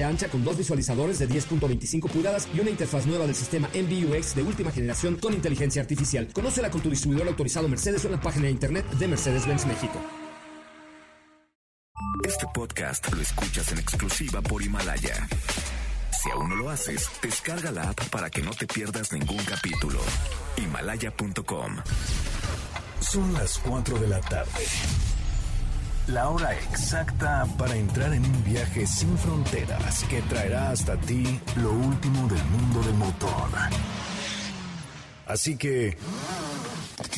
ancha con dos visualizadores de 10.25 pulgadas y una interfaz nueva del sistema MBUX de última generación con inteligencia artificial. Conócela con tu distribuidor autorizado Mercedes o en la página de internet de Mercedes-Benz México. Este podcast lo escuchas en exclusiva por Himalaya. Si aún no lo haces, descarga la app para que no te pierdas ningún capítulo. Himalaya.com. Son las 4 de la tarde. La hora exacta para entrar en un viaje sin fronteras que traerá hasta ti lo último del mundo del motor. Así que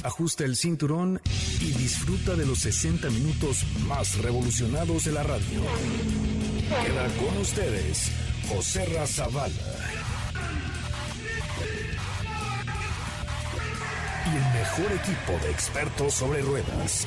ajusta el cinturón y disfruta de los 60 minutos más revolucionados de la radio. Queda con ustedes José Razabala. Y el mejor equipo de expertos sobre ruedas.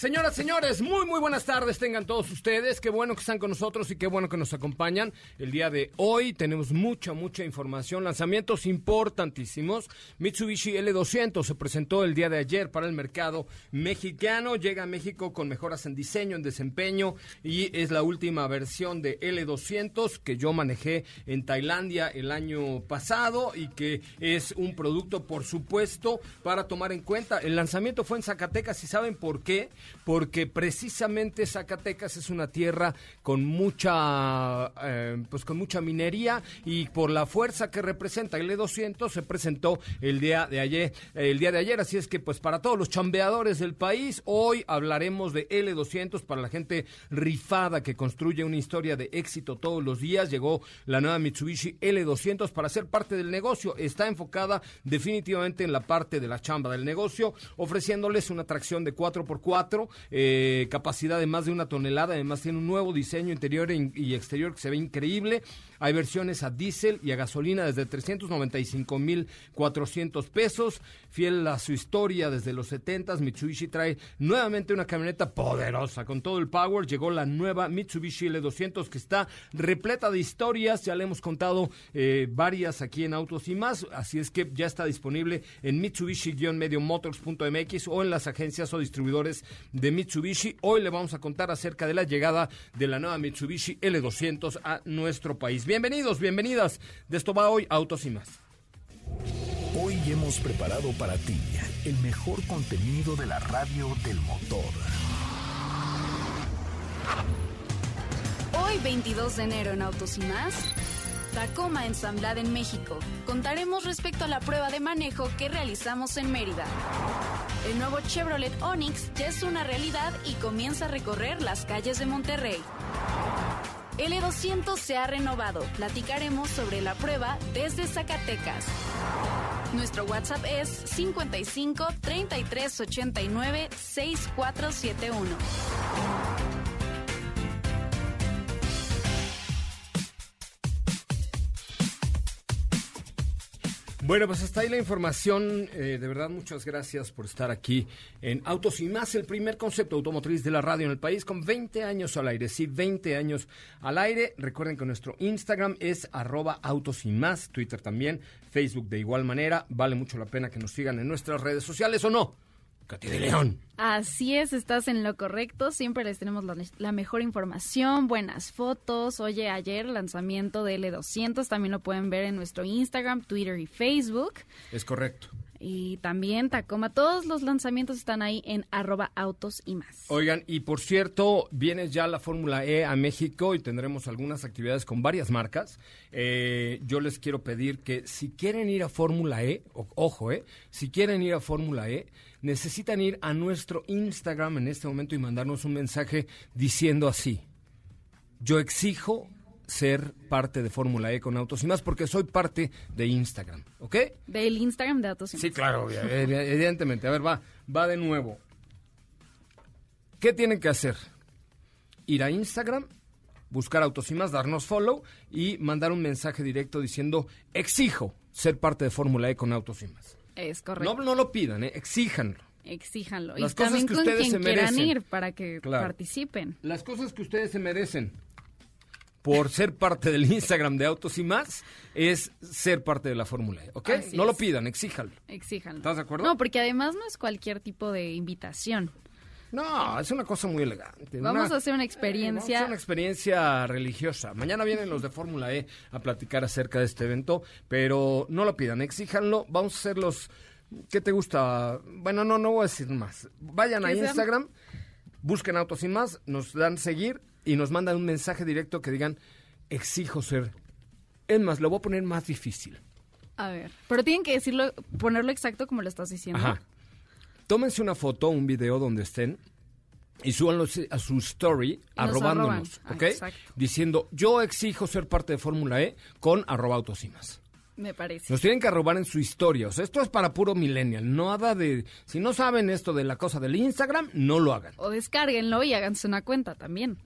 Señoras, señores, muy, muy buenas tardes tengan todos ustedes. Qué bueno que están con nosotros y qué bueno que nos acompañan. El día de hoy tenemos mucha, mucha información, lanzamientos importantísimos. Mitsubishi L200 se presentó el día de ayer para el mercado mexicano. Llega a México con mejoras en diseño, en desempeño y es la última versión de L200 que yo manejé en Tailandia el año pasado y que es un producto, por supuesto, para tomar en cuenta. El lanzamiento fue en Zacatecas y saben por qué porque precisamente Zacatecas es una tierra con mucha, eh, pues con mucha minería y por la fuerza que representa el E200 se presentó el día de ayer, el día de ayer, así es que pues para todos los chambeadores del país hoy hablaremos de L200 para la gente rifada que construye una historia de éxito todos los días. Llegó la nueva Mitsubishi L200 para ser parte del negocio. Está enfocada definitivamente en la parte de la chamba del negocio, ofreciéndoles una tracción de 4x4 eh, capacidad de más de una tonelada, además tiene un nuevo diseño interior y exterior que se ve increíble. Hay versiones a diésel y a gasolina desde 395 mil 400 pesos. Fiel a su historia desde los 70, Mitsubishi trae nuevamente una camioneta poderosa con todo el power. Llegó la nueva Mitsubishi L200 que está repleta de historias. Ya le hemos contado eh, varias aquí en Autos y más. Así es que ya está disponible en Mitsubishi-Motors.mx o en las agencias o distribuidores de Mitsubishi. Hoy le vamos a contar acerca de la llegada de la nueva Mitsubishi L200 a nuestro país. Bienvenidos, bienvenidas. De esto va hoy Autos y más. Hoy hemos preparado para ti el mejor contenido de la radio del motor. Hoy 22 de enero en Autos y más. Tacoma ensamblada en México. Contaremos respecto a la prueba de manejo que realizamos en Mérida. El nuevo Chevrolet Onix ya es una realidad y comienza a recorrer las calles de Monterrey. El E200 se ha renovado. Platicaremos sobre la prueba desde Zacatecas. Nuestro WhatsApp es 55 33 89 6471. Bueno, pues hasta ahí la información. Eh, de verdad, muchas gracias por estar aquí en Autos y Más, el primer concepto automotriz de la radio en el país con 20 años al aire. Sí, 20 años al aire. Recuerden que nuestro Instagram es arroba Autos y Más, Twitter también, Facebook de igual manera. Vale mucho la pena que nos sigan en nuestras redes sociales o no. Katy de León. Así es, estás en lo correcto. Siempre les tenemos la, mejor información, buenas fotos. Oye, ayer lanzamiento de L200, también lo pueden ver en nuestro Instagram, Twitter y Facebook. Es correcto. Y también Tacoma, todos los lanzamientos están ahí en arroba autos y más. Oigan, y por cierto, viene ya la Fórmula E a México y tendremos algunas actividades con varias marcas. Eh, yo les quiero pedir que si quieren ir a Fórmula E, ojo, eh, si quieren ir a Fórmula E, necesitan ir a nuestro Instagram en este momento y mandarnos un mensaje diciendo así, yo exijo ser parte de Fórmula E con Autos y más porque soy parte de Instagram, ¿ok? Del Instagram de Autos y Sí, claro, evidentemente. A ver, va, va de nuevo. ¿Qué tienen que hacer? Ir a Instagram, buscar Autos y más, darnos follow y mandar un mensaje directo diciendo exijo ser parte de Fórmula E con Autos y más. Es correcto. No, no lo pidan, ¿eh? exíjanlo. Exíjanlo. Las y cosas también que con ustedes quien se quieran merecen. ir para que Claro. participen. Las cosas que ustedes se merecen por ser parte del Instagram de Autos y más es ser parte de la Fórmula E, ¿ok? Así no lo pidan, exíjanlo. Exíjanlo. ¿Estás de acuerdo? No, porque además no es cualquier tipo de invitación. No, es una cosa muy elegante. Vamos una- a hacer una Vamos a experiencia. hacer una experiencia religiosa. Mañana vienen los de Fórmula E a platicar acerca de este evento, pero no lo pidan, exíjanlo. Vamos a hacer los... ¿Qué te gusta? Bueno, no, no voy a decir más. Vayan a Instagram, busquen Autos y más, nos dan seguir y nos mandan un mensaje directo que digan, exijo ser... Es más, lo voy a poner más difícil. A ver. Pero tienen que decirlo, ponerlo exacto como lo estás diciendo. Ajá. Tómense una foto, un video donde estén y súbanlo a su story Y nos arrobándonos. ¿ok? Ah, exacto. Diciendo, yo exijo ser parte de Fórmula E con arroba autos y más. Me parece. Nos tienen que arrobar en su historia. O sea, esto es para puro millennial. No nada de... Si no saben esto de la cosa del Instagram, no lo hagan. O descárguenlo y háganse una cuenta también.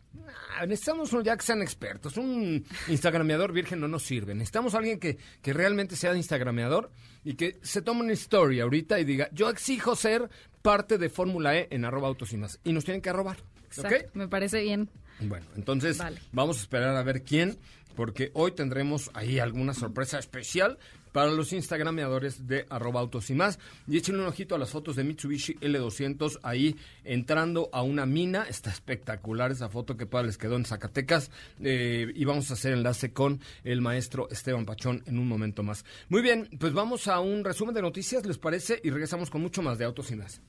Ah, necesitamos un- ya que sean expertos. Un instagrameador virgen no nos sirve. Necesitamos alguien que, que realmente sea instagrameador y que se tome una story ahorita y diga, yo exijo ser parte de Fórmula E en arroba autos y más. Y nos tienen que arrobar. Exacto. Me parece bien. Bueno, entonces Vale. vamos a esperar a ver quién, porque hoy tendremos ahí alguna sorpresa especial para los instagrameadores de arroba autos y más. Y échenle un ojito a las fotos de Mitsubishi L200 ahí entrando a una mina. Está espectacular esa foto que para les quedó en Zacatecas. Eh, y vamos a hacer enlace con el maestro Esteban Pachón en un momento más. Muy bien, pues vamos a un resumen de noticias, ¿les parece? Y regresamos con mucho más de autos y más.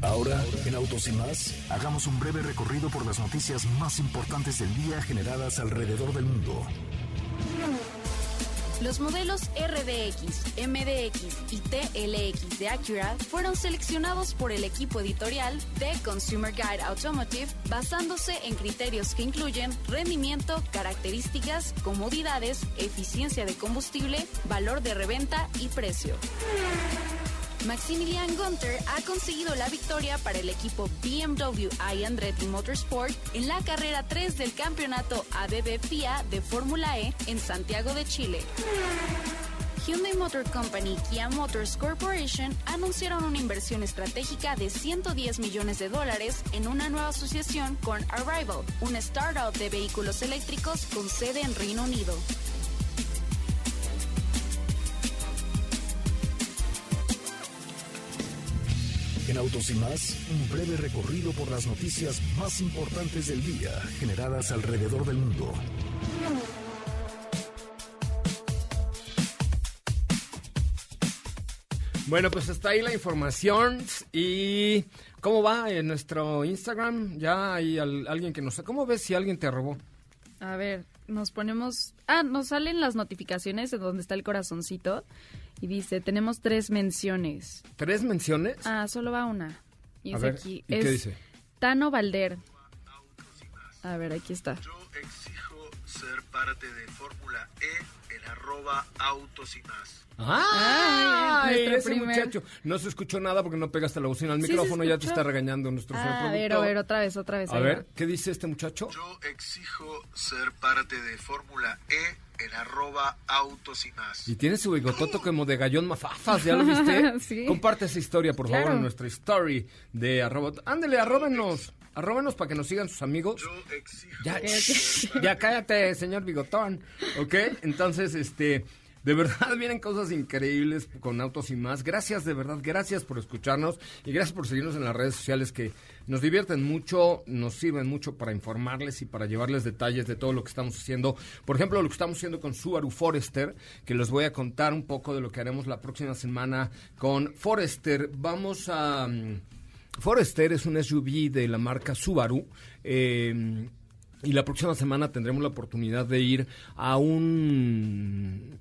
Ahora, en Autos y más, hagamos un breve recorrido por las noticias más importantes del día generadas alrededor del mundo. Los modelos RDX, MDX y TLX de Acura fueron seleccionados por el equipo editorial de Consumer Guide Automotive basándose en criterios que incluyen rendimiento, características, comodidades, eficiencia de combustible, valor de reventa y precio. Maximilian Gunther ha conseguido la victoria para el equipo BMW i Andretti Motorsport en la carrera 3 del campeonato ABB FIA de Fórmula E en Santiago de Chile. Hyundai Motor Company y Kia Motors Corporation anunciaron una inversión estratégica de 110 millones de dólares en una nueva asociación con Arrival, una startup de vehículos eléctricos con sede en Reino Unido. En Autos y más, un breve recorrido por las noticias más importantes del día generadas alrededor del mundo. Bueno, pues hasta ahí la información. ¿Y cómo va en nuestro Instagram? Ya hay al- alguien que nos... ¿Cómo ves si alguien te robó? A ver, nos ponemos... Ah, nos salen las notificaciones de donde está el corazoncito. Y dice, tenemos tres menciones. ¿Tres menciones? Ah, solo va una. Y A es ver, aquí. ¿y es qué dice? Tano Valder. A ver, aquí está. Yo exijo ser parte de Fórmula E arroba autos y más. ¡Ah! Ay, ese primer- muchacho. No se escuchó nada porque no pegaste la bocina al Sí, micrófono. ya te está regañando nuestro señor Ah, a ver, a ver, otra vez, otra vez. A ver, va. ¿qué dice este muchacho? Yo exijo ser parte de Fórmula E en arroba autos y más. Y tiene su bigototo como de gallón mafafas, ¿ya lo viste? Sí. Comparte esa historia, por favor, en nuestra story de arroba. Ándele, arróbenos. Arróbenos para que nos sigan sus amigos. Yo exijo ya cállate, señor Bigotón. ¿Ok? Entonces, este. De verdad vienen cosas increíbles con Autos y más. Gracias, de verdad, gracias por escucharnos y gracias por seguirnos en las redes sociales que nos divierten mucho, nos sirven mucho para informarles y para llevarles detalles de todo lo que estamos haciendo. Por ejemplo, lo que estamos haciendo con Subaru Forester, que les voy a contar un poco de lo que haremos la próxima semana con Forester. Vamos a... mm, Forester es un SUV de la marca Subaru. eh, y la próxima semana tendremos la oportunidad de ir a un.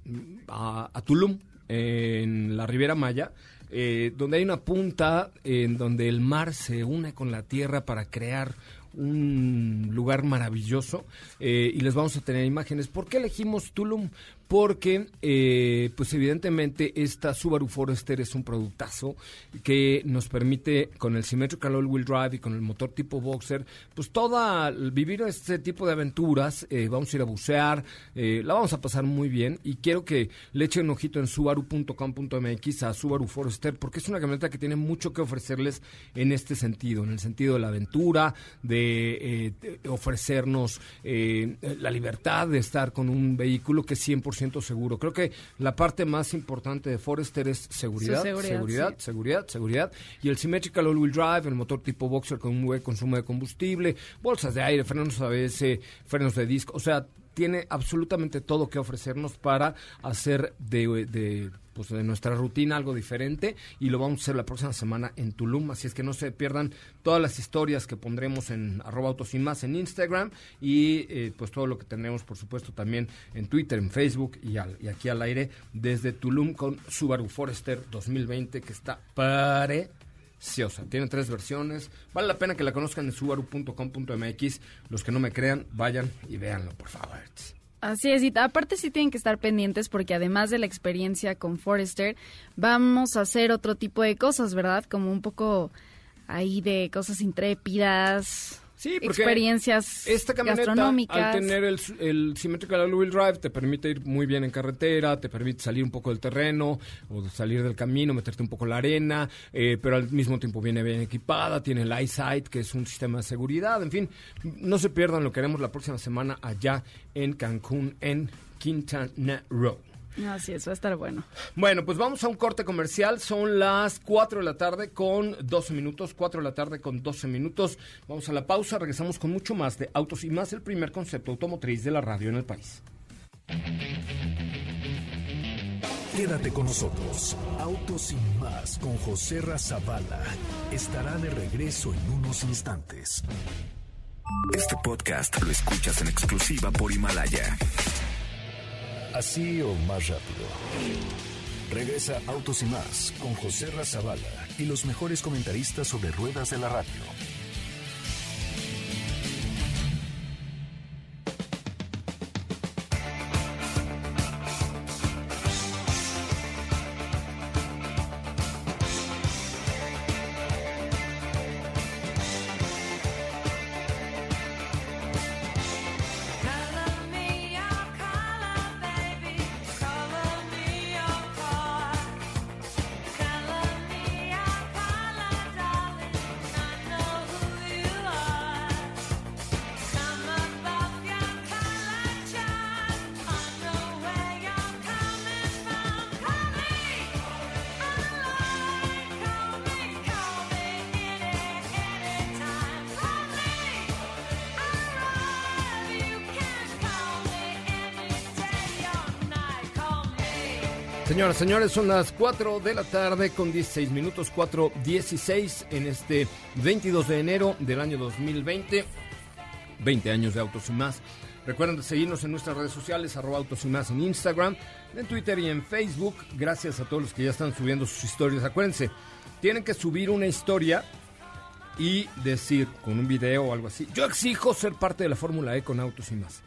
a, a Tulum, en la Riviera Maya, eh, donde hay una punta en donde el mar se une con la tierra para crear un lugar maravilloso eh, y les vamos a tener imágenes. ¿Por qué elegimos Tulum? Porque eh, pues evidentemente esta Subaru Forester es un productazo que nos permite con el Symmetrical All Wheel Drive y con el motor tipo Boxer, pues toda vivir este tipo de aventuras, eh, vamos a ir a bucear, eh, la vamos a pasar muy bien y quiero que le echen un ojito en subaru.com.mx a Subaru Forester porque es una camioneta que tiene mucho que ofrecerles en este sentido, en el sentido de la aventura, de, de ofrecernos la libertad de estar con un vehículo que 100% seguro. Creo que la parte más importante de Forester es seguridad, seguridad, seguridad, seguridad, Y el Symmetrical All-Wheel Drive, el motor tipo Boxer con un buen consumo de combustible, bolsas de aire, frenos ABS, frenos de disco. O sea, tiene absolutamente todo que ofrecernos para hacer de, de pues de nuestra rutina algo diferente y lo vamos a hacer la próxima semana en Tulum, así es que no se pierdan todas las historias que pondremos en arroba autos y más en Instagram y eh, pues todo lo que tendremos por supuesto también en Twitter, en Facebook y, y aquí al aire desde Tulum con Subaru Forester 2020 que está preciosa. Tiene tres versiones. Vale la pena que la conozcan en subaru.com.mx. Los que no me crean, vayan y véanlo, por favor. Así es, y aparte sí tienen que estar pendientes porque además de la experiencia con Forrester, vamos a hacer otro tipo de cosas, ¿verdad? Como un poco ahí de cosas intrépidas, Sí, experiencias esta camioneta, Al tener el, el Symmetrical All-Wheel Drive, te permite ir muy bien en carretera, te permite salir un poco del terreno o salir del camino, meterte un poco en la arena, eh, pero al mismo tiempo viene bien equipada, tiene el EyeSight, que es un sistema de seguridad. En fin, no se pierdan lo que haremos la próxima semana allá en Cancún, en Quintana Roo. Así es, va a estar bueno. Bueno, pues vamos a un corte comercial. Son las 4 de la tarde con 12 minutos. 4 de la tarde con 12 minutos. Vamos a la pausa. Regresamos con mucho más de Autos y más, el primer concepto automotriz de la radio en el país. Quédate con nosotros. Autos y más con José Razabala estará de regreso en unos instantes. Este podcast lo escuchas en exclusiva por Himalaya. Así o más rápido. Regresa Autos y más con José Razabala y los mejores comentaristas sobre ruedas de la radio. Señoras, señores, son las 4 de la tarde con 16 minutos, 4.16 en este 22 de enero del año 2020. 20 años de Autos y Más. Recuerden seguirnos en nuestras redes sociales, arroba Autos y Más en Instagram, en Twitter y en Facebook. Gracias a todos los que ya están subiendo sus historias. Acuérdense, tienen que subir una historia y decir con un video o algo así, yo exijo ser parte de la Fórmula E con Autos y Más.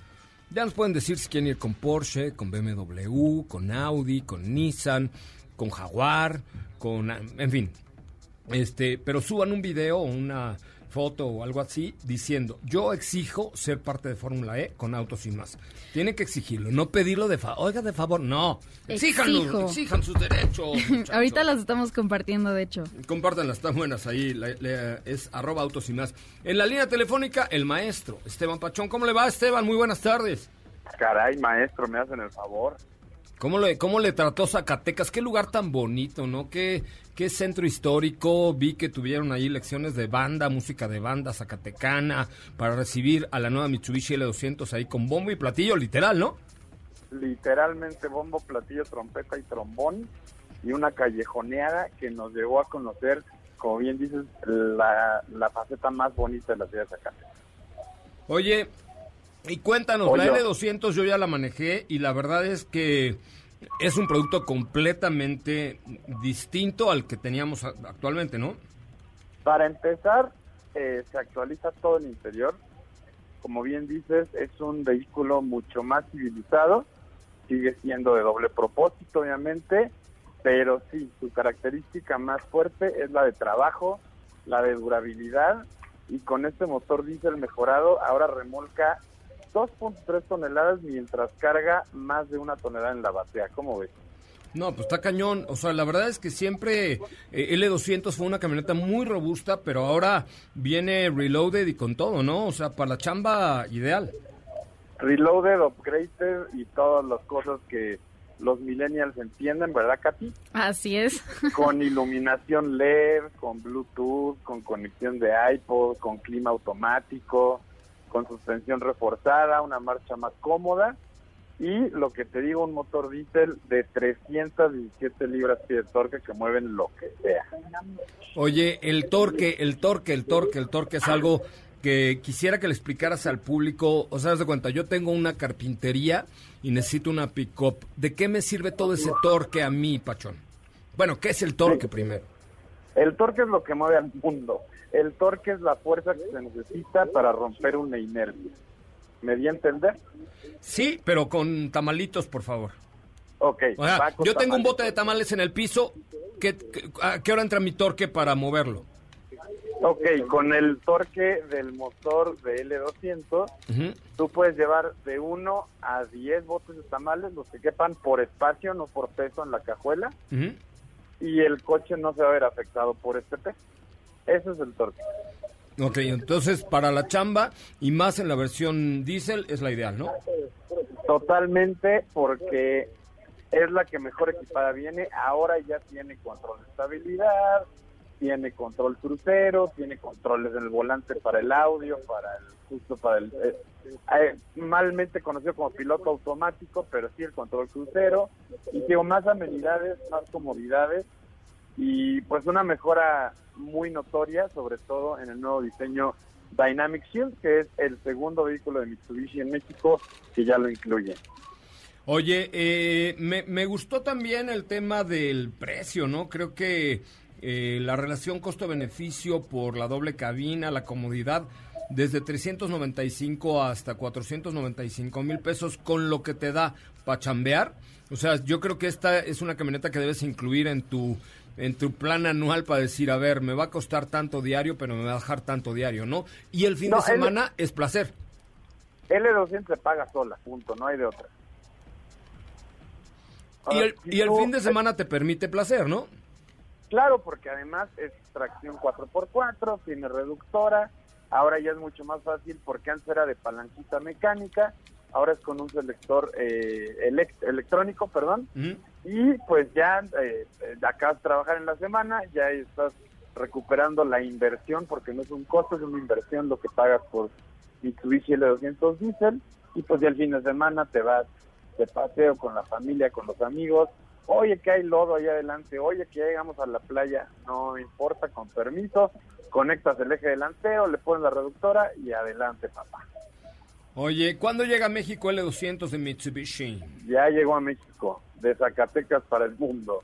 Ya nos pueden decir si quieren ir con Porsche, con BMW, con Audi, con Nissan, con Jaguar, con... En fin. Este, pero suban un video o una foto o algo así diciendo, yo exijo ser parte de Fórmula E con autos y más. Tienen que exigirlo, no pedirlo de favor. Oiga, de favor, no. Exíjanlo, exijan sus derechos. Ahorita las estamos compartiendo, de hecho. Compártanlas, están buenas ahí. es arroba autos y más. En la línea telefónica, el maestro Esteban Pachón. ¿Cómo le va, Esteban? Muy buenas tardes. Caray, maestro, me hacen el favor. ¿Cómo le, ¿Cómo le trató Zacatecas? Qué lugar tan bonito, ¿no? Qué, qué centro histórico. Vi que tuvieron ahí lecciones de banda, música de banda zacatecana, para recibir a la nueva Mitsubishi L200 ahí con bombo y platillo, literal, ¿no? Literalmente bombo, platillo, trompeta y trombón. Y una callejoneada que nos llevó a conocer, como bien dices, la, la faceta más bonita de la ciudad de Zacatecas. Oye, y cuéntanos, la L200 yo ya la manejé y la verdad es que es un producto completamente distinto al que teníamos actualmente, ¿no? Para empezar, eh, se actualiza todo el interior. Como bien dices, es un vehículo mucho más civilizado, sigue siendo de doble propósito, obviamente, pero sí, su característica más fuerte es la de trabajo, la de durabilidad, y con este motor diésel mejorado, ahora remolca 2.3 toneladas mientras carga más de una tonelada en la batea. ¿Cómo ves? No, pues está cañón. O sea, la verdad es que siempre eh, L200 fue una camioneta muy robusta, pero ahora viene reloaded y con todo, ¿no? O sea, para la chamba ideal. Reloaded, upgraded y todas las cosas que los millennials entienden, ¿verdad, Katy? Así es. Con iluminación LED, con Bluetooth, con conexión de iPod, con clima automático, con suspensión reforzada, una marcha más cómoda y lo que te digo, un motor diésel de 317 libras de torque que mueven lo que sea. Oye, el torque, el torque, el torque, el torque es algo que quisiera que le explicaras al público. O sea, de cuenta, yo tengo una carpintería y necesito una pick-up. ¿De qué me sirve todo ese torque a mí, Pachón? Bueno, ¿qué es el torque primero? El torque es lo que mueve al mundo. El torque es la fuerza que se necesita para romper una inercia. ¿Me di a entender? Sí, pero con tamalitos, por favor. Ok. O sea, yo tengo un bote de tamales en el piso. ¿Qué, qué- ¿A qué hora entra mi torque para moverlo? Ok, con el torque del motor de L200, Ujú. tú puedes llevar de 1 a 10 botes de tamales, los que quepan por espacio, no por peso en la cajuela, y el coche no se va a ver afectado por este peso. Ese es el torque. Ok, entonces para la chamba y más en la versión diésel es la ideal, ¿no? Totalmente, porque es la que mejor equipada viene. Ahora ya tiene control de estabilidad, tiene control crucero, tiene controles en el volante para el audio, para el justo para el eh, eh, malmente conocido como piloto automático, pero sí el control crucero y digo más amenidades, más comodidades y pues una mejora muy notoria, sobre todo en el nuevo diseño Dynamic Shield, que es el segundo vehículo de Mitsubishi en México que ya lo incluye. Oye, eh, me, me gustó también el tema del precio, ¿no? Creo que eh, la relación costo-beneficio por la doble cabina, la comodidad, desde 395 hasta 495 mil pesos con lo que te da para chambear. O sea, yo creo que esta es una camioneta que debes incluir en tu en tu plan anual para decir, a ver, me va a costar tanto diario, pero me va a dejar tanto diario, ¿no? Y el fin No, de semana es placer. L200 se paga sola, punto, no hay de otra. Y el, si y el tú- fin de semana te permite placer, ¿no? Claro, porque además es tracción 4x4, tiene reductora, ahora ya es mucho más fácil porque antes era de palanquita mecánica, ahora es con un selector eh, elec- electrónico, perdón, y pues ya eh, acabas de trabajar en la semana, ya estás recuperando la inversión, porque no es un costo, es una inversión lo que pagas por Mitsubishi L200 Diesel, y pues ya el fin de semana te vas de paseo con la familia, con los amigos, oye que hay lodo ahí adelante, oye que ya llegamos a la playa, no importa, con permiso, conectas el eje delantero, le pones la reductora y adelante papá. Oye, ¿cuándo llega a México L200 de Mitsubishi? Ya llegó a México, de Zacatecas para el mundo,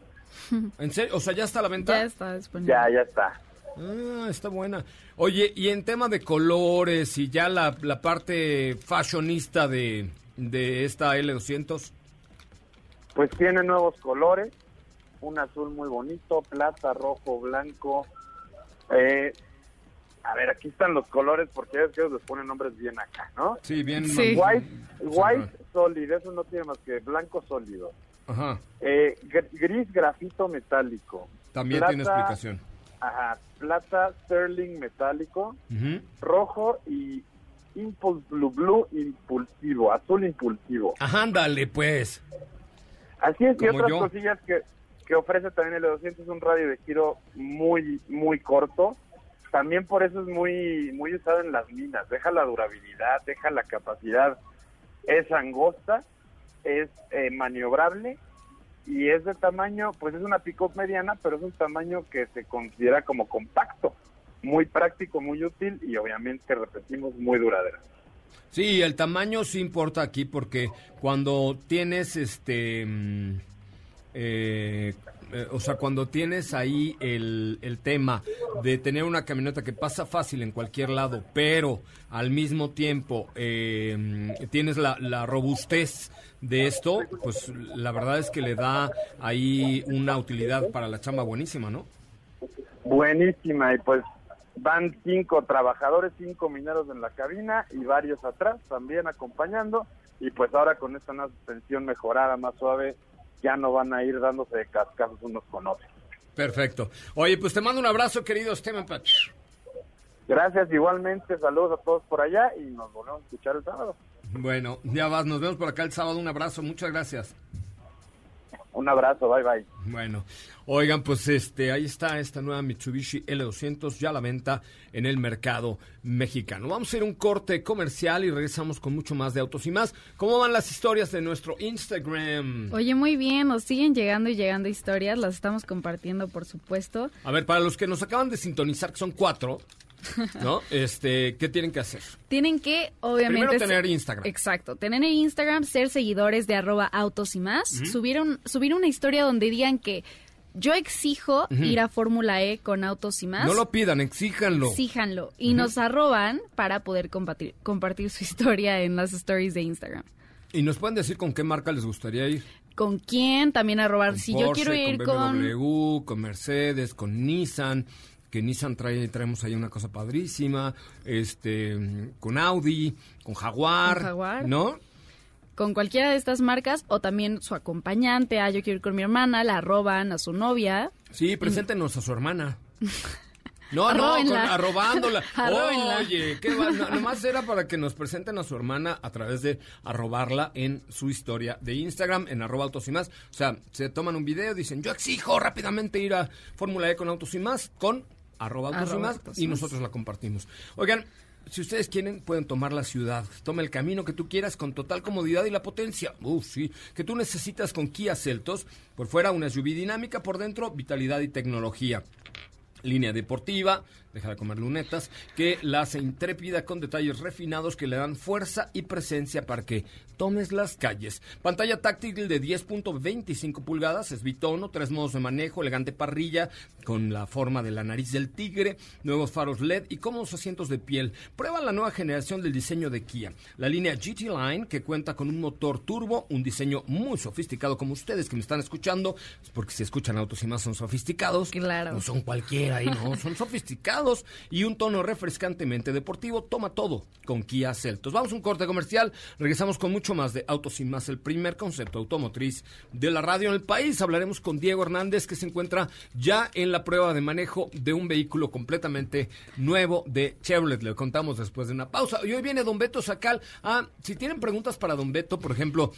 ¿En serio? O sea, ¿ya está a la venta? Ya está disponible. ya, ya está. Ah, está buena. Oye, y en tema de colores y ya la, la parte fashionista de, de esta L200, Pues tiene nuevos colores, un azul muy bonito, plata, rojo, blanco. Eh, a ver, aquí están los colores porque es que ellos les ponen nombres bien acá, ¿no? sí, bien. Sí. White, white solid, eso no tiene más que blanco sólido. Ajá, Eh, gr- gris grafito metálico. también Plata- tiene explicación. Ajá, plata sterling metálico, Ujú. rojo y impulse blue blue impulsivo, azul impulsivo. Ajá, ándale, pues. Así es, y Como otras yo. cosillas que, que ofrece también el 200 es un radio de giro muy, muy corto. También por eso es muy, muy usado en las minas. Deja la durabilidad, deja la capacidad. Es angosta, es eh, maniobrable y es de tamaño, pues es una pick-up mediana, pero es un tamaño que se considera como compacto. Muy práctico, muy útil y obviamente, repetimos, muy duradero. Sí, el tamaño sí importa aquí porque cuando tienes este mm, eh, eh, o sea, cuando tienes ahí el, el tema de tener una camioneta que pasa fácil en cualquier lado, pero al mismo tiempo eh, tienes la, la robustez de esto, pues la verdad es que le da ahí una utilidad para la chamba buenísima, ¿no? Buenísima, y pues van cinco trabajadores, cinco mineros en la cabina y varios atrás también acompañando. Y pues ahora con esta nueva suspensión mejorada, más suave, ya no van a ir dándose de cascazos unos con otros. Perfecto. Oye, pues te mando un abrazo, querido Esteban Pach. Gracias, igualmente, saludos a todos por allá y nos volvemos a escuchar el sábado. Bueno, ya vas, nos vemos por acá el sábado. Un abrazo, muchas gracias. Un abrazo, bye bye. Bueno, oigan, pues este, ahí está esta nueva Mitsubishi L200 ya a la venta en el mercado mexicano. Vamos a ir a un corte comercial y regresamos con mucho más de autos y más. ¿Cómo van las historias de nuestro Instagram? Oye, muy bien, nos siguen llegando y llegando historias, las estamos compartiendo, por supuesto. A ver, para los que nos acaban de sintonizar, que son cuatro, ¿no? Este, ¿qué tienen que hacer? Tienen que, obviamente... Primero tener Instagram. Exacto, tener Instagram, ser seguidores de arroba autos y más, subir, un- subir una historia donde digan que yo exijo ir a Fórmula E con autos y más. No lo pidan, exíjanlo. Exíjanlo. Y nos arroban para poder compartir, compartir su historia en las stories de Instagram. Y nos pueden decir con qué marca les gustaría ir. ¿Con quién? También arrobar. Con si yo quiero ir con con... BMW, con Mercedes, con Nissan, que Nissan trae, traemos ahí una cosa padrísima, este, con Audi, con Jaguar, Con Jaguar. ¿no? Con cualquiera de estas marcas o también su acompañante, ah, yo quiero ir con mi hermana, la arroban a su novia. Sí, preséntenos a su hermana. No, no, con, Arróbenla. arrobándola. Arróbenla. Oye, ¿qué va? No, nomás era para que nos presenten a su hermana a través de arrobarla en su historia de Instagram, en arroba autos y más. O sea, se toman un video, dicen, yo exijo rápidamente ir a Fórmula E con autos y más, con arroba autos y más, autos y y más. nosotros la compartimos. Oigan, si ustedes quieren, pueden tomar la ciudad. Toma el camino que tú quieras con total comodidad y la potencia. Uf, sí. Que tú necesitas con Kia Celtos. Por fuera, una SUV dinámica. Por dentro, vitalidad y tecnología. Línea deportiva, deja de comer lunetas, que la hace intrépida con detalles refinados que le dan fuerza y presencia para que tomes las calles. Pantalla táctil de 10.25 pulgadas, es bitono, tres modos de manejo, elegante parrilla con la forma de la nariz del tigre, nuevos faros LED y cómodos asientos de piel. Prueba la nueva generación del diseño de Kia. La línea GT Line, que cuenta con un motor turbo, un diseño muy sofisticado como ustedes que me están escuchando, porque si escuchan autos y más son sofisticados. Claro. No son cualquiera ahí, no, son sofisticados y un tono refrescantemente deportivo. Toma todo con Kia Celtos. Vamos a un corte comercial, regresamos con mucho más de Autos y Más, el primer concepto automotriz de la radio en el país. Hablaremos con Diego Hernández, que se encuentra ya en la prueba de manejo de un vehículo completamente nuevo de Chevrolet. Le contamos después de una pausa. Y hoy viene Don Beto Sacal. Ah, si tienen preguntas para Don Beto, por ejemplo,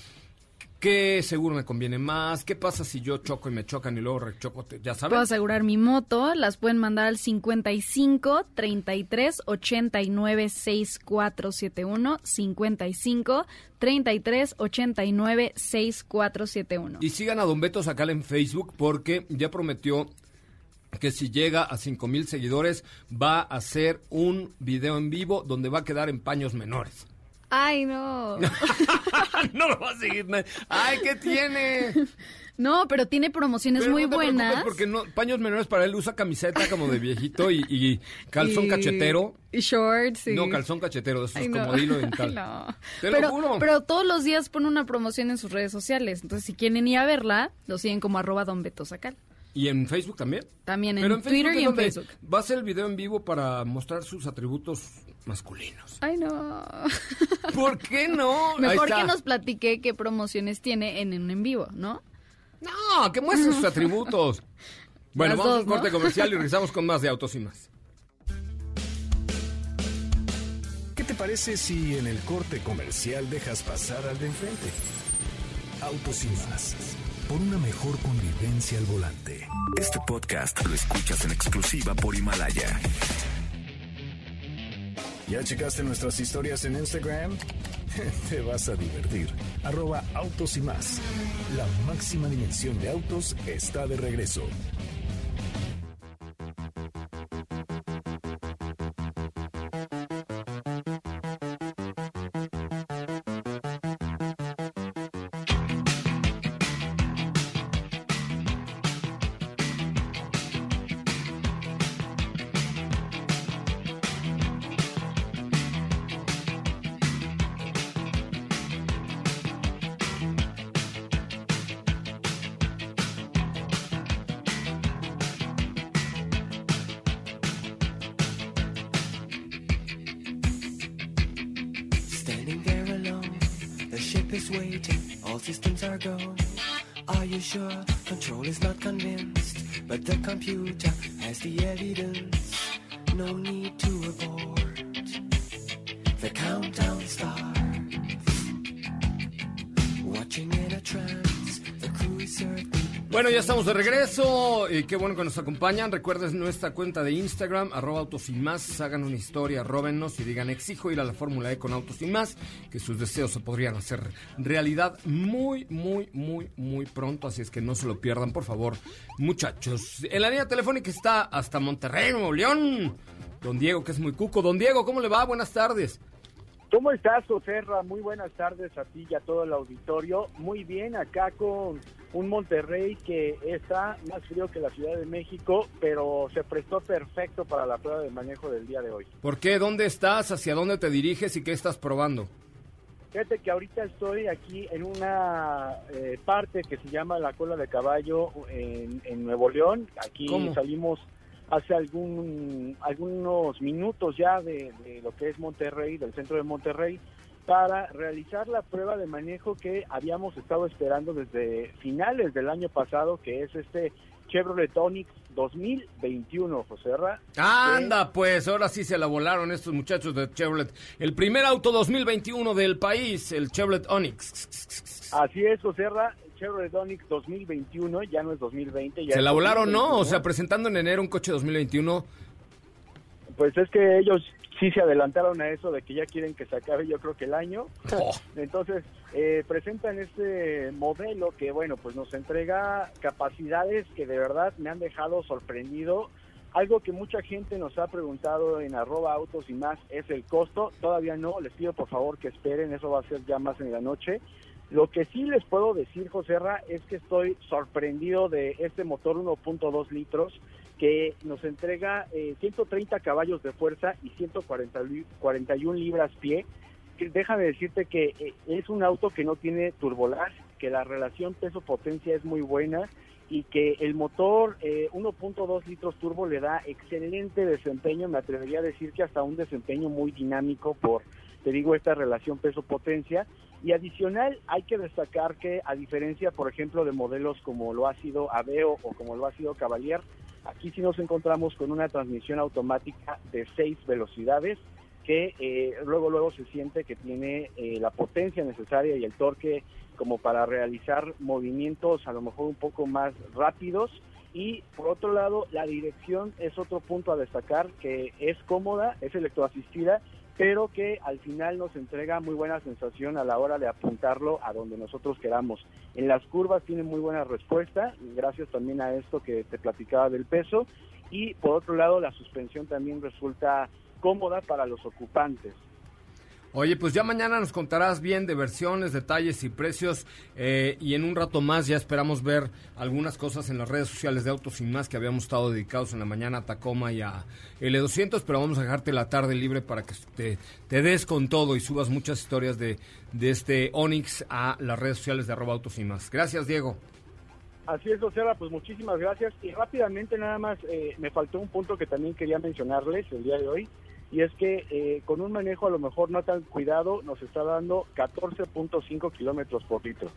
¿Qué seguro me conviene más? ¿Qué pasa si yo choco y me chocan y luego rechoco? Ya Puedo saben. asegurar mi moto, las pueden mandar al 55 33 89 6471 55 33 89 6471. Y sigan a Don Beto Sacal en Facebook porque ya prometió que si llega a 5 mil seguidores va a hacer un video en vivo donde va a quedar en paños menores. Ay, no. no lo va a seguir nadie. ¡Ay, qué tiene! No, pero tiene promociones Pero muy no te buenas. Porque no, paños menores para él usa camiseta como de viejito y, y calzón Y- cachetero. Y shorts. y- No, calzón cachetero, de esos Ay, como no. de hilo dental. Ay, no. Te pero, lo juro. pero todos los días pone una promoción en sus redes sociales. Entonces, si quieren ir a verla, lo siguen como arroba don Beto Sacal. ¿Y en Facebook también? También en Pero en Twitter Facebook y en Facebook. Va a ser el video en vivo para mostrar sus atributos masculinos. Ay, no. ¿Por qué no? Mejor que nos platique qué promociones tiene en un en vivo, ¿no? No, que muestre sus atributos. Bueno, Las vamos a un corte ¿no? comercial y regresamos con más de Autos y Más. ¿Qué te parece si en el corte comercial dejas pasar al de enfrente? Autos y más. Por una mejor convivencia al volante. Este podcast lo escuchas en exclusiva por Himalaya. ¿Ya checaste nuestras historias en Instagram? Te vas a divertir. Arroba autos y más. La máxima dimensión de autos está de regreso. Bueno, ya estamos de regreso y qué bueno que nos acompañan. Recuerden nuestra cuenta de Instagram, arroba autos sin más. Hagan una historia, róbennos y digan exijo ir a la Fórmula E con autos sin más, que sus deseos se podrían hacer realidad muy, muy, muy, muy pronto. Así es que no se lo pierdan, por favor, muchachos. En la línea telefónica está hasta Monterrey, Nuevo León. Don Diego, que es muy cuco. Don Diego, ¿cómo le va? Buenas tardes. ¿Cómo estás, Oserra? Muy buenas tardes a ti y a todo el auditorio. Muy bien, acá con un Monterrey que está más frío que la Ciudad de México, pero se prestó perfecto para la prueba de manejo del día de hoy. ¿Por qué? ¿Dónde estás? ¿Hacia dónde te diriges y qué estás probando? Fíjate que ahorita estoy aquí en una eh, parte que se llama la cola de caballo en, en Nuevo León. Aquí ¿Cómo? salimos hace algún, algunos minutos ya de, de lo que es Monterrey, del centro de Monterrey, para realizar la prueba de manejo que habíamos estado esperando desde finales del año pasado, que es este Chevrolet Onix 2021, José Ra. Anda, pues ahora sí se la volaron estos muchachos de Chevrolet. El primer auto 2021 del país, el Chevrolet Onix. Así es, José Ra, Chevrolet Onix 2021, ya no es 2020. Ya ¿Se la volaron, no? 2021. O sea, presentando en enero un coche 2021. Pues es que ellos sí se adelantaron a eso de que ya quieren que se acabe yo creo que el año. Oh. Entonces, eh, presentan este modelo que, bueno, pues nos entrega capacidades que de verdad me han dejado sorprendido. Algo que mucha gente nos ha preguntado en arroba autos y más es el costo. Todavía no, les pido por favor que esperen, eso va a ser ya más en la noche. Lo que sí les puedo decir, José Ra, es que estoy sorprendido de este motor 1.2 litros que nos entrega eh, 130 caballos de fuerza y 141 libras pie. Déjame decirte que eh, es un auto que no tiene turbolag, que la relación peso-potencia es muy buena y que el motor eh, 1.2 litros turbo le da excelente desempeño, me atrevería a decir que hasta un desempeño muy dinámico por, te digo, esta relación peso-potencia. Y adicional, hay que destacar que a diferencia, por ejemplo, de modelos como lo ha sido Aveo o como lo ha sido Cavalier, aquí sí nos encontramos con una transmisión automática de seis velocidades que eh, luego luego se siente que tiene eh, la potencia necesaria y el torque como para realizar movimientos a lo mejor un poco más rápidos. Y por otro lado la dirección es otro punto a destacar que es cómoda, es electroasistida pero que al final nos entrega muy buena sensación a la hora de apuntarlo a donde nosotros queramos. En las curvas tiene muy buena respuesta, gracias también a esto que te platicaba del peso, y por otro lado la suspensión también resulta cómoda para los ocupantes. Oye, pues ya mañana nos contarás bien de versiones, detalles y precios eh, y en un rato más ya esperamos ver algunas cosas en las redes sociales de Autos Sin Más que habíamos estado dedicados en la mañana a Tacoma y a L200, pero vamos a dejarte la tarde libre para que te, des con todo y subas muchas historias de, este Onix a las redes sociales de arroba Autos Sin Más. Gracias, Diego. Así es, Ocera, pues muchísimas gracias. Y rápidamente nada más, eh, me faltó un punto que también quería mencionarles el día de hoy, y es que eh, con un manejo a lo mejor no tan cuidado nos está dando 14.5 kilómetros por litro.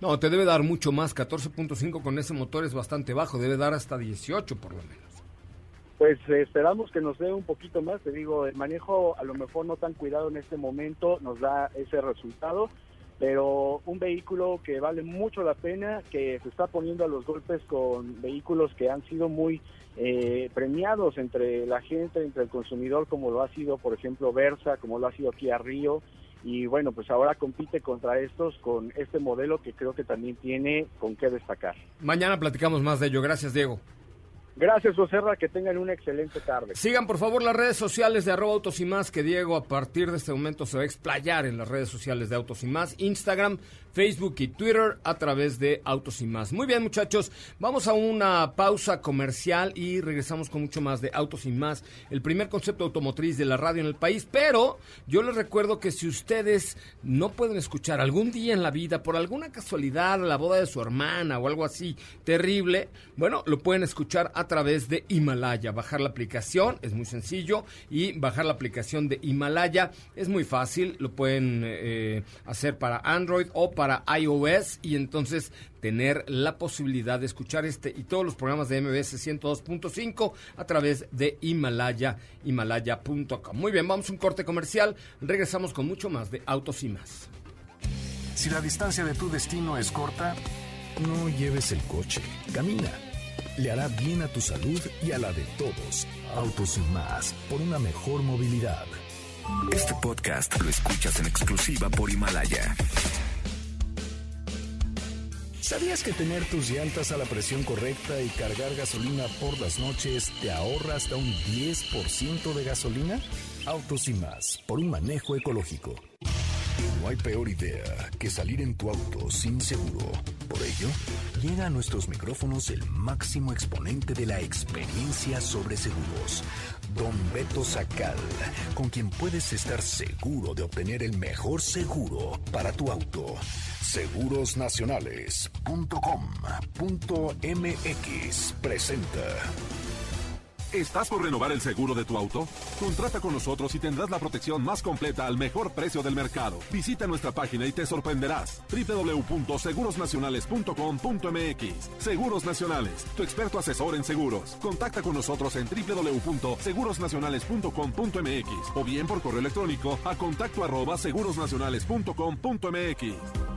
No, te debe dar mucho más, 14.5 con ese motor es bastante bajo, debe dar hasta 18 por lo menos. Pues eh, esperamos que nos dé un poquito más, te digo, el manejo a lo mejor no tan cuidado en este momento nos da ese resultado, pero un vehículo que vale mucho la pena, que se está poniendo a los golpes con vehículos que han sido muy eh, premiados entre la gente, entre el consumidor, como lo ha sido, por ejemplo, Versa, como lo ha sido Kia Río, y bueno, pues ahora compite contra estos con este modelo que creo que también tiene con qué destacar. Mañana platicamos más de ello. Gracias, Diego. Gracias, Joserra, que tengan una excelente tarde. Sigan por favor las redes sociales de arroba autos y más, que Diego a partir de este momento se va a explayar en las redes sociales de Autos y más, Instagram, Facebook y Twitter a través de Autos y más. Muy bien muchachos, vamos a una pausa comercial y regresamos con mucho más de Autos y más, el primer concepto automotriz de la radio en el país, pero yo les recuerdo que si ustedes no pueden escuchar algún día en la vida, por alguna casualidad, la boda de su hermana o algo así terrible, bueno, lo pueden escuchar a través de Himalaya. Bajar la aplicación es muy sencillo y bajar la aplicación de Himalaya es muy fácil. Lo pueden eh, hacer para Android o para iOS y entonces tener la posibilidad de escuchar este y todos los programas de MBS 102.5 a través de Himalaya, himalaya.com. Muy bien, vamos a un corte comercial. Regresamos con mucho más de Autos y más. Si la distancia de tu destino es corta, no lleves el coche, camina. Le hará bien a tu salud y a la de todos. Autos y más, por una mejor movilidad. Este podcast lo escuchas en exclusiva por Himalaya. ¿Sabías que tener tus llantas a la presión correcta y cargar gasolina por las noches te ahorra hasta un 10% de gasolina? Autos y más, por un manejo ecológico. No hay peor idea que salir en tu auto sin seguro. Por ello, llega a nuestros micrófonos el máximo exponente de la experiencia sobre seguros, Don Beto Sacal, con quien puedes estar seguro de obtener el mejor seguro para tu auto. Segurosnacionales.com.mx presenta. ¿Estás por renovar el seguro de tu auto? Contrata con nosotros y tendrás la protección más completa al mejor precio del mercado. Visita nuestra página y te sorprenderás. www.segurosnacionales.com.mx Seguros Nacionales, tu experto asesor en seguros. Contacta con nosotros en www.segurosnacionales.com.mx o bien por correo electrónico a contacto arroba segurosnacionales.com.mx.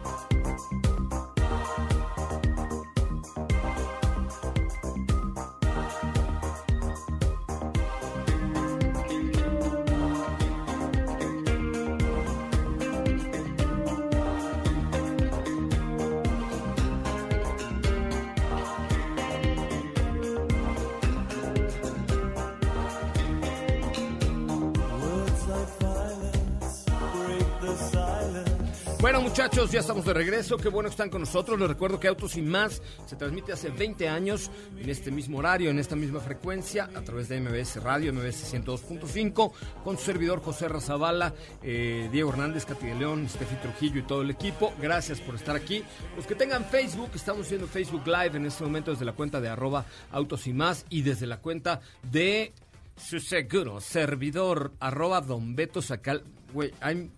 muchachos, ya estamos de regreso. Qué bueno que están con nosotros. Les recuerdo que Autos y Más se transmite hace 20 años en este mismo horario, en esta misma frecuencia, a través de MBS Radio, MBS 102.5, con su servidor José Razabala, eh, Diego Hernández, Cati de León, Steffi Trujillo y todo el equipo. Gracias por estar aquí. Los que tengan Facebook, estamos haciendo Facebook Live en este momento desde la cuenta de arroba Autos y Más y desde la cuenta de su seguro, servidor, arroba Don Beto Sacal. Güey, hay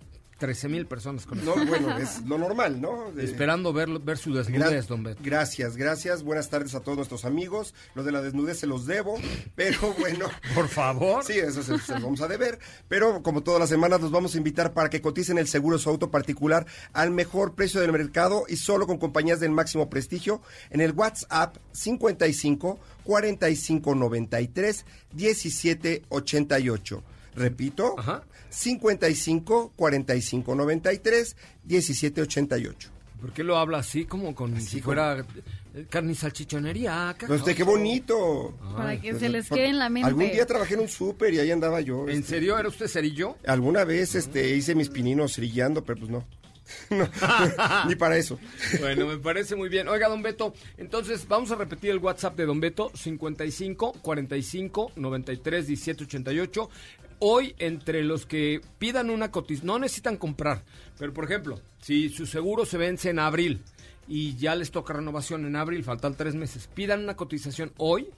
13 mil personas con No, bueno, es lo normal, ¿no? De- Esperando ver, ver su desnudez, Gra- don Beto. Gracias, gracias. Buenas tardes a todos nuestros amigos. Lo de la desnudez se los debo, pero bueno. Por favor. Sí, eso se, se lo vamos a deber. Pero como todas las semanas, los vamos a invitar para que coticen el seguro de su auto particular al mejor precio del mercado y solo con compañías del máximo prestigio en el WhatsApp 55 45 93 17 88. Repito, 55 45 93 17 88. ¿Por qué lo habla así como con si fuera eh, carne y salchichonería? Ah, No sé, qué bonito. Para que se les quede en la mente. Algún día trabajé en un súper y ahí andaba yo. ¿En este, serio? ¿Era usted cerillo? Alguna vez este, hice mis pininos brillando, pero pues no. No, Ni para eso. Bueno, me parece muy bien. Oiga, don Beto, entonces vamos a repetir el WhatsApp de don Beto, 55 45 93 17 88. Hoy, entre los que pidan una cotización, no necesitan comprar, pero por ejemplo, si su seguro se vence en abril y ya les toca renovación en abril, faltan tres meses, pidan una cotización hoy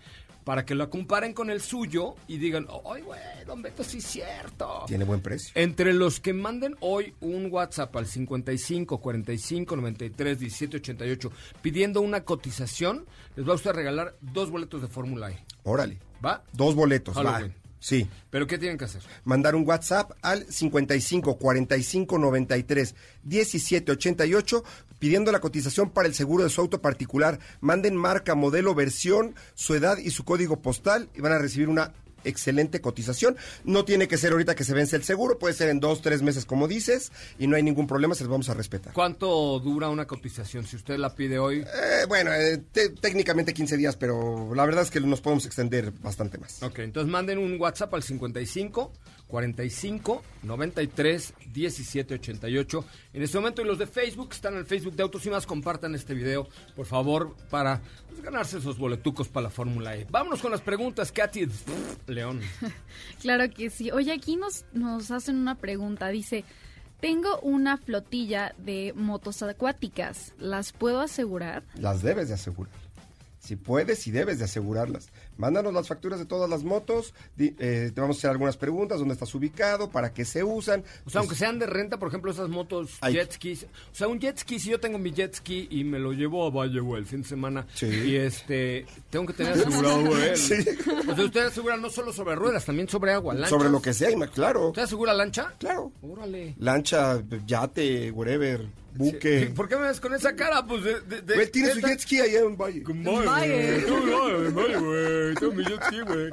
para que la comparen con el suyo y digan, ¡ay, güey, don Beto, sí es cierto! Tiene buen precio. Entre los que manden hoy un WhatsApp al 55 45 93 17 88 pidiendo una cotización, les va a usted a regalar dos boletos de Fórmula E. Órale. ¿Va? Dos boletos, va. Sí. ¿Pero qué tienen que hacer? Mandar un WhatsApp al 55 45 93 17 88 pidiendo la cotización para el seguro de su auto particular. Manden marca, modelo, versión, su edad y su código postal y van a recibir una excelente cotización. No tiene que ser ahorita que se vence el seguro, puede ser en dos, tres meses como dices y no hay ningún problema, se los vamos a respetar. ¿Cuánto dura una cotización? Si usted la pide hoy, Eh, bueno, eh, te- técnicamente 15 días, pero la verdad es que nos podemos extender bastante más. Ok, entonces manden un WhatsApp al 55 45 93 17 88. En este momento, y los de Facebook están en el Facebook de Autos y más, compartan este video, por favor, para pues, ganarse esos boletucos para la Fórmula E. Vámonos con las preguntas, Katy León. Claro que sí. Oye, aquí nos, nos hacen una pregunta. Dice, tengo una flotilla de motos acuáticas. ¿Las puedo asegurar? Las debes de asegurar. Si puedes y debes de asegurarlas. Mándanos las facturas de todas las motos, di- eh, te vamos a hacer algunas preguntas, dónde estás ubicado, para qué se usan. O sea, aunque sean de renta, por ejemplo, esas motos jet skis. O sea, un jet ski, si yo tengo mi jet ski y me lo llevo a Valle, el fin de semana. Y este, tengo que tener asegurado, güey. Sí. O sea, usted asegura no solo sobre ruedas, también sobre agua, lancha. Sobre lo que sea, claro. ¿Usted asegura lancha? Claro. Órale. Lancha, yate, whatever, buque. ¿Por qué me ves con esa cara? Pues de. de, de- Güey, tiene su jet ski allá en Valle. Valle, en Valle, güey. Tengo mi jet ski, güey.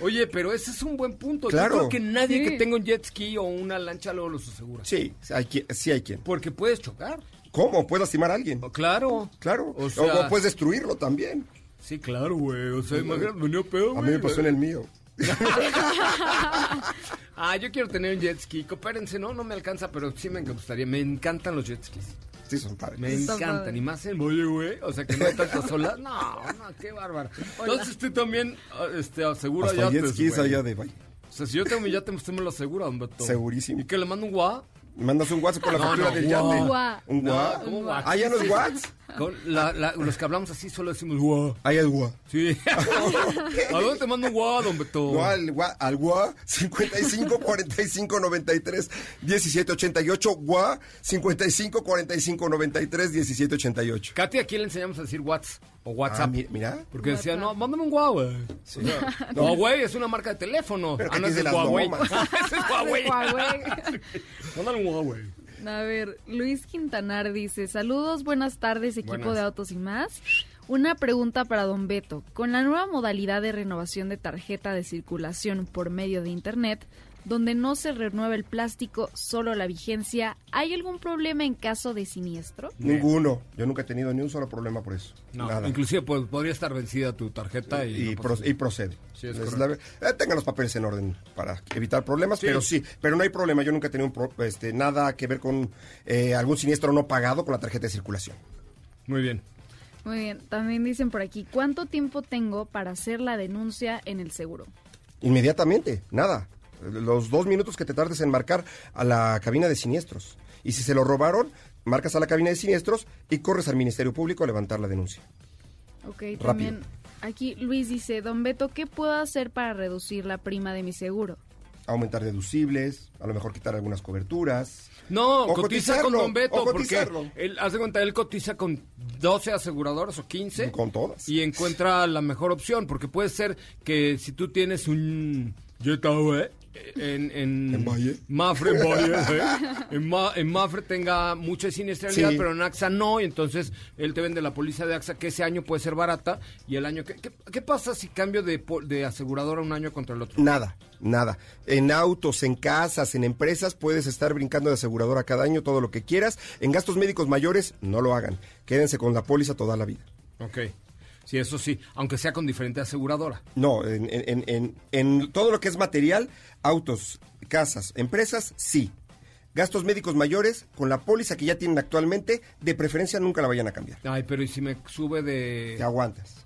Oye, pero ese es un buen punto. Claro. Yo creo que nadie Sí. que tenga un jet ski o una lancha luego los asegura. Sí, hay quien, sí hay quien. Porque puedes chocar. ¿Cómo? ¿Puedes lastimar a alguien? Claro. Claro. O O, sea- o puedes destruirlo también. Sí, claro, güey. O sea, imagínate, venía pedo, A güey. mí me pasó en el mío. Ah, yo quiero tener un jet ski. Coopérense, ¿no? No me alcanza, pero sí me gustaría. Me encantan los jet skis. Sí, son padres. Me encantan. Y más en Boye, güey. O sea, que no hay tantas olas. No, no, qué bárbaro. Entonces tú también ah, este, asegura Hasta jet yates, skis güey. allá de Valle. O sea, si yo tengo mi yate, usted me lo asegura, Beto. Segurísimo. ¿Y que le mando un guá? Mandas un WhatsApp con la No, factura no, del yate. ¿Un No, guau? ¿cómo guá? Ah, ya no es Whats. Con la- la- los que hablamos así solo decimos guá. Ahí es guau. Sí. ¿A dónde te mando un guá, don Beto? No, al gua, al gua 55 45 93 17 88 gua 55 45 93 17 88. Katy, aquí le enseñamos a decir whats o WhatsApp. Ah, mi- mira. Porque decía, no, mándame un guau, güey. O sea, no, güey, es una marca de teléfono. Pero ah, no es de Huawei. es Huawei. Huawei. Mándale un Huawei. A ver, Luis Quintanar dice, saludos, buenas tardes, equipo Buenas. de Autos y más. Una pregunta para don Beto. Con la nueva modalidad de renovación de tarjeta de circulación por medio de Internet, donde no se renueva el plástico, solo la vigencia, ¿hay algún problema en caso de siniestro? Ninguno. Yo nunca he tenido ni un solo problema por eso. No, Nada. inclusive pues, podría estar vencida tu tarjeta y... y, no pro- pasa nada. y procede. Sí, es la eh, tengan los papeles en orden para evitar problemas, Sí. pero sí, pero no hay problema. Yo nunca he tenido un pro- este, nada que ver con eh, algún siniestro no pagado con la tarjeta de circulación. Muy bien. Muy bien, también dicen por aquí, ¿cuánto tiempo tengo para hacer la denuncia en el seguro? Inmediatamente, nada. Los dos minutos que te tardes en marcar a la cabina de siniestros. Y si se lo robaron, marcas a la cabina de siniestros y corres al Ministerio Público a levantar la denuncia. Ok, también aquí Luis dice, don Beto, ¿qué puedo hacer para reducir la prima de mi seguro? Aumentar deducibles, a lo mejor quitar algunas coberturas. No, O cotiza con Don Beto, porque él, haz de cuenta, él cotiza con 12 aseguradoras o 15. Con todas. Y encuentra la mejor opción, porque puede ser que si tú tienes un Jetta, en, en, En Valle. Mafre, en Valle, güey, en, Ma- en Mafre tenga mucha siniestralidad, Sí. pero en AXA no, y entonces él te vende la póliza de AXA que ese año puede ser barata y el año que... ¿Qué, qué pasa si cambio de, de aseguradora un año contra el otro? Nada, nada. En autos, en casas, en empresas, puedes estar brincando de aseguradora cada año, todo lo que quieras. En gastos médicos mayores, no lo hagan. Quédense con la póliza toda la vida. Ok. Sí, eso sí, aunque sea con diferente aseguradora. No, en, en- en- en todo lo que es material, autos, casas, empresas, sí. Gastos médicos mayores, con la póliza que ya tienen actualmente, de preferencia nunca la vayan a cambiar. Ay, pero ¿y si me sube de...? Te aguantas.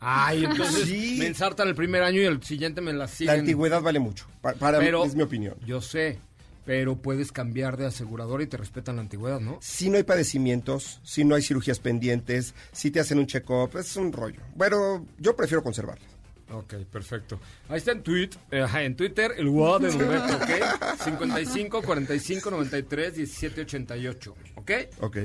Ay, entonces Sí. me ensartan el primer año y el siguiente me la La siguen. antigüedad vale mucho. Pa- Para, mí, Pero- es mi opinión. Yo sé, pero puedes cambiar de aseguradora y te respetan la antigüedad, ¿no? Si no hay padecimientos, si no hay cirugías pendientes, si te hacen un check-up, es un rollo. Pero yo prefiero conservarla. Ok, perfecto. Ahí está en, tweet, eh, ajá, en Twitter el WA de Don Beto, ¿ok? 55 45 93 17 88, ¿ok? Ok.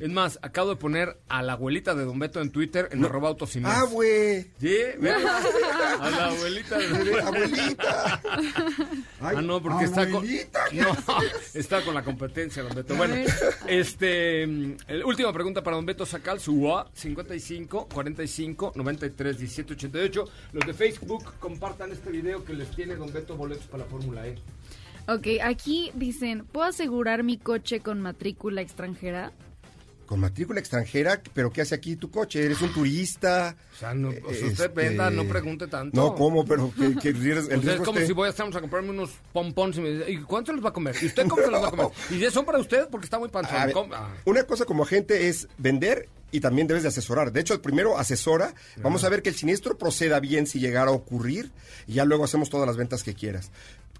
Es más, acabo de poner a la abuelita de Don Beto en Twitter en arroba autos y más. Ah, güey. Sí, ¿verdad? A la abuelita de Abuelita. ah, no, porque está con. abuelita. No, está con la competencia, don Beto. Bueno, este. mm, el- última pregunta para don Beto Sacal, su UA 55 45 93 17 88. Los de Facebook compartan este video que les tiene don Beto boletos para la Fórmula E. Ok, aquí dicen, ¿puedo asegurar mi coche con matrícula extranjera? Con matrícula extranjera, pero ¿qué hace aquí tu coche? ¿Eres un turista? O sea, no, o sea, usted Este, venda, no pregunte tanto. No, ¿cómo? Pero que, que el O sea, es como esté- si voy a estamos a comprarme unos pompons y me dice, ¿y cuánto los va a comer? ¿Y usted cómo se los va a comer? ¿Y son para usted? Porque está muy panzón. Ah. Una cosa como agente es vender y también debes de asesorar. De hecho, primero asesora. Vamos a ver que el siniestro proceda bien si llegara a ocurrir y ya luego hacemos todas las ventas que quieras.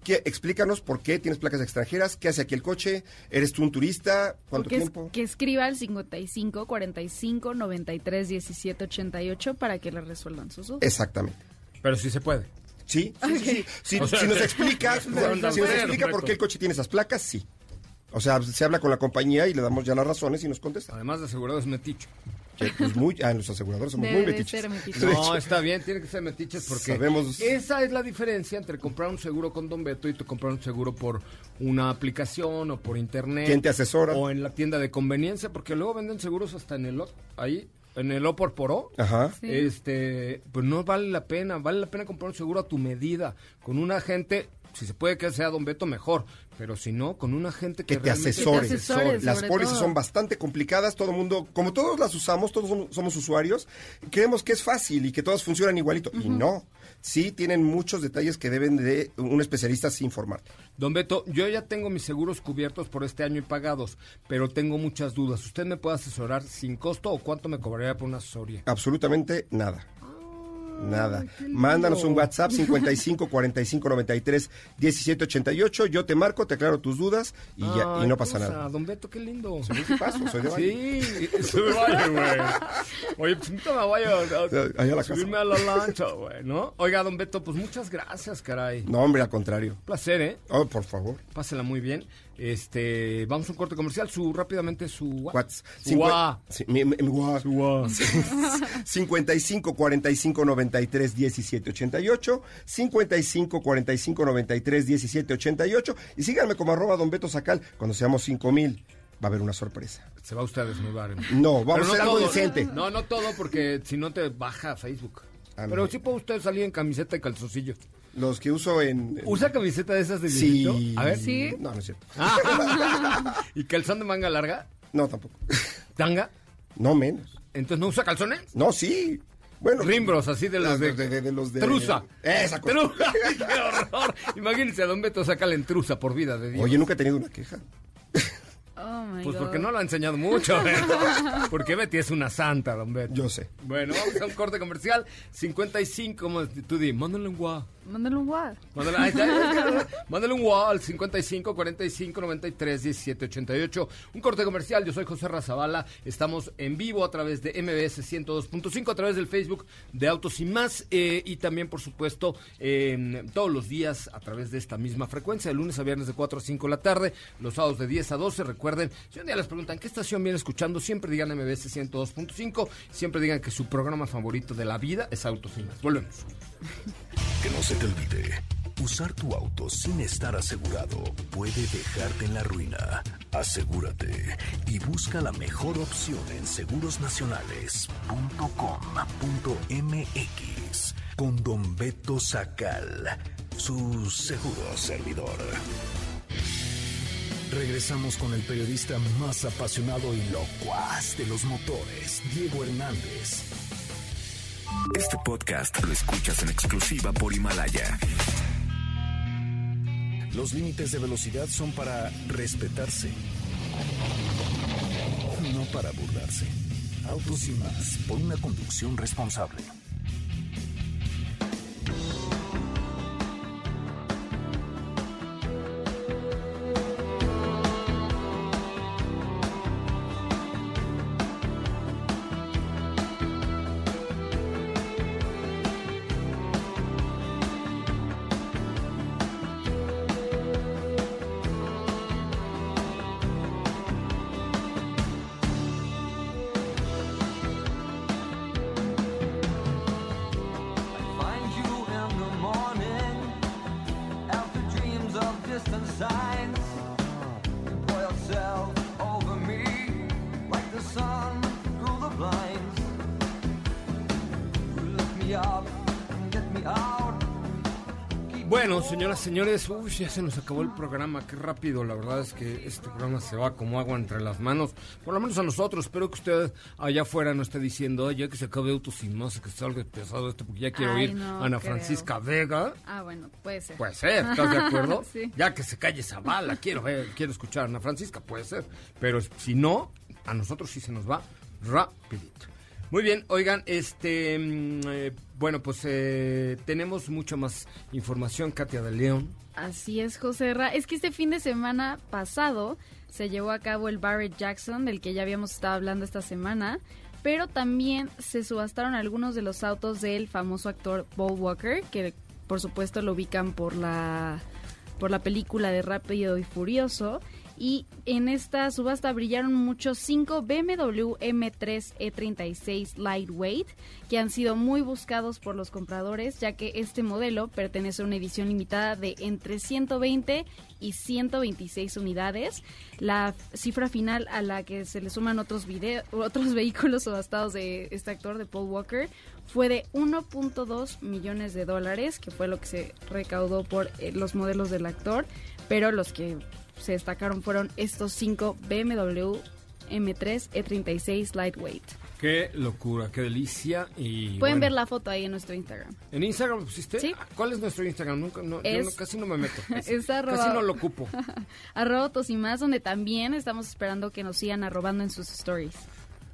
¿Qué- explícanos por qué tienes placas extranjeras, qué hace aquí el coche, eres tú un turista, cuánto Porque es- tiempo. que escriba al 55 45 93 17 88 para que le resuelvan sus dudas. Exactamente. Pero sí se puede. Sí, sí, sí, sí. Si, O sea, si nos que- explica, que se onda si nos explica por qué el coche tiene esas placas, sí. O sea, se habla con la compañía y le damos ya las razones y nos contesta. Además de asegurado es metiche. Pues, muy, ah, los aseguradores somos Debe muy metiches. No, está bien, tiene que ser metiches porque Sabemos- esa es la diferencia entre comprar un seguro con Don Beto y tú comprar un seguro por una aplicación o por internet. ¿Quién te asesora? O en la tienda de conveniencia, porque luego venden seguros hasta en el O- ahí, en el O por por O. Ajá. Sí. Este, pues no vale la pena, vale la pena comprar un seguro a tu medida, con un agente, si se puede que sea Don Beto mejor, pero si no, con un agente que, que te asesore. Que te asesore, Las pólizas todo. son bastante complicadas, todo el mundo, como todos las usamos, todos somos, somos usuarios, creemos que es fácil y que todas funcionan igualito. Y no, sí tienen muchos detalles que deben de un especialista sí informarte. Don Beto, yo ya tengo mis seguros cubiertos por este año y pagados, pero tengo muchas dudas. ¿Usted me puede asesorar sin costo o cuánto me cobraría por una asesoría? Absolutamente nada. Nada. Mándanos un WhatsApp 55 45 93 17 88. Yo te marco, te aclaro tus dudas y, ya, y Ay, no pasa cosa, nada. Don Beto, qué lindo. Soy de paso, soy de Valle. Sí, soy de Valle, güey. Oye, pues ahorita me voy a, Ahí a la subirme a la lancha, güey, ¿no? Oiga, Don Beto, pues muchas gracias, caray. No, hombre, al contrario. placer, ¿eh? Oh, por favor. Pásela muy bien. Este, vamos a un corte comercial. Su, rápidamente, su... Whats. Su wa. Sí, mi- mi- mi wa. Su wa. 55 45 93 17 88 55 45 93 17 88 y síganme como arroba don Beto Sacal cuando seamos 5 mil va a haber una sorpresa Se va usted a desnudar. No, vamos Pero a hacer algo todo. decente. No, no todo, porque si no te baja Facebook. Ah, Pero no. sí puede usted salir en camiseta y calzoncillo. Los que uso en, en- ¿Usa camiseta de esas de sí viejito? A ver. Sí. no no es cierto Ah. ¿Y calzón de manga larga? no tampoco ¿Tanga? no menos Entonces no usa calzones. no sí bueno Rimbros, así de los de, de, de- de los de truza. esa cosa. Truza. ¡Qué horror! Imagínense a Don Beto sacarle en truza por vida de Dios. oye nunca he tenido una queja Oh my pues God. porque no lo ha enseñado mucho. ¿verdad? Porque Betty es una santa, Don Beto. yo sé Bueno, vamos a un corte comercial. 55, como tú di, mándale un guau. Mándale un WhatsApp. Mándale. Mándale un wow al 55 45 93 17 88. Un corte comercial. Yo soy José Razabala. Estamos en vivo a través de MBS 102.5, a través del Facebook de Autos y Más. eh, y también, por supuesto, eh, todos los días a través de esta misma frecuencia, de lunes a viernes de 4 a 5 de la tarde, los sábados de 10 a 12. Recuerden, si un día les preguntan qué estación vienen escuchando, siempre digan MBS 102.5. Siempre digan que su programa favorito de la vida es Autos y Más. Volvemos. Que no se te olvide, usar tu auto sin estar asegurado puede dejarte en la ruina. Asegúrate y busca la mejor opción en segurosnacionales.com.mx con Don Beto Sacal, su seguro servidor. Regresamos con el periodista más apasionado y locuaz de los motores, Diego Hernández. Este podcast lo escuchas en exclusiva por Himalaya. Los límites de velocidad son para respetarse, no para burlarse. Autos y más, por una conducción responsable. Señoras, señores, uy, ya se nos acabó el programa, qué rápido, la verdad es que este programa se va como agua entre las manos, por lo menos a nosotros, espero que usted allá afuera no esté diciendo, "Ay, ya que se acabe autos sin más, que salga pesado esto, porque ya quiero Ay, ir no a Ana creo. Francisca Vega. Ah, bueno, puede ser. Puede ser, ¿estás de acuerdo? sí. Ya que se calle esa bala, quiero ver, quiero escuchar a Ana Francisca, puede ser. Pero si no, a nosotros sí se nos va rapidito. Muy bien, oigan, este, mm, eh, bueno, pues eh, tenemos mucha más información, Katia de León. Así es, José Ra. Es que este fin de semana pasado se llevó a cabo el Barrett Jackson, del que ya habíamos estado hablando esta semana. pero también se subastaron algunos de los autos del famoso actor Paul Walker, que por supuesto lo ubican por la por la película de Rápido y Furioso. Y en esta subasta brillaron muchos cinco BMW M3 E36 Lightweight, que han sido muy buscados por los compradores, ya que este modelo pertenece a una edición limitada de entre 120 y 126 unidades. La cifra final a la que se le suman otros, otros vehículos subastados de este actor, de Paul Walker, fue de 1.2 millones de dólares, que fue lo que se recaudó por eh, los modelos del actor, pero los que se destacaron fueron estos cinco BMW M3 E36 Lightweight. Qué locura, qué delicia. Y Pueden bueno, ver la foto ahí en nuestro Instagram. ¿En Instagram pusiste? Sí. ¿Cuál es nuestro Instagram? Nunca, no, yo no- casi no me meto. Casi, Es arroba- casi no lo ocupo. Arroba autos y más, donde también estamos esperando que nos sigan arrobando en sus stories.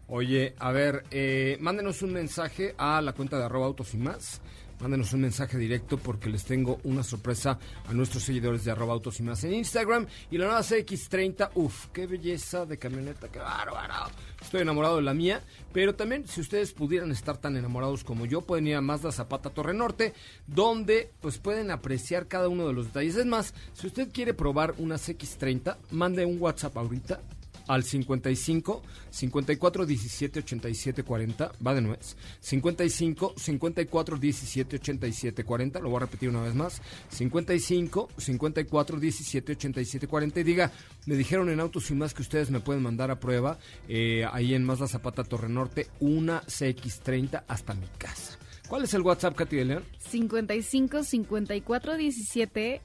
Oye, a ver, eh, mándenos un mensaje a la cuenta de arroba autos y más. Mándenos un mensaje directo porque les tengo una sorpresa a nuestros seguidores de arroba autos y más en Instagram. Y la nueva CX30, uff, qué belleza de camioneta, qué bárbaro. Estoy enamorado de la mía, pero también si ustedes pudieran estar tan enamorados como yo, pueden ir a Mazda Zapata Torre Norte, donde pues pueden apreciar cada uno de los detalles. Es más, si usted quiere probar una CX30, mande un WhatsApp ahorita al 55 54 17 87 40 va de nuez 55 54 17 87 40 lo voy a repetir una vez más 55 54 17 87 40 y diga me dijeron en Autos y más que ustedes me pueden mandar a prueba eh, ahí en Mazda Zapata Torre Norte una CX30 hasta mi casa ¿cuál es el WhatsApp Katy de León? 55 54 17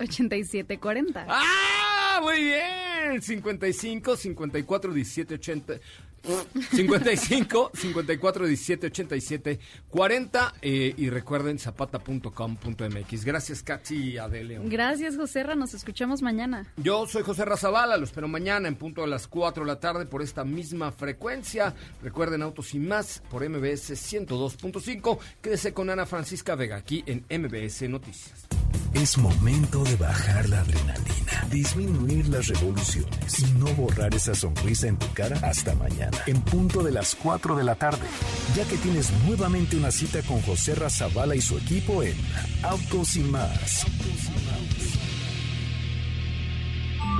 87 40. ¡Ah! Muy bien. 55 54 17 80 55 54 17 87 40 eh, y recuerden zapata.com.mx. Gracias, Katy y Adele. Gracias, Joserra. Nos escuchamos mañana. Yo soy José Razabala, lo espero mañana en punto a las 4 de la tarde por esta misma frecuencia. Recuerden Autos y más por MBS 102.5. Quédese con Ana Francisca Vega aquí en MBS Noticias. Es momento de bajar la adrenalina, disminuir las revoluciones y no borrar esa sonrisa en tu cara hasta en punto de las 4 de la tarde, ya que tienes nuevamente una cita con José Razabala y su equipo en Autos y más.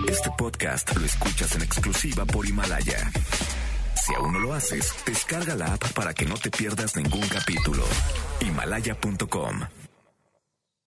Este podcast lo escuchas en exclusiva por Himalaya. Si aún no lo haces, descarga la app para que no te pierdas ningún capítulo. Himalaya.com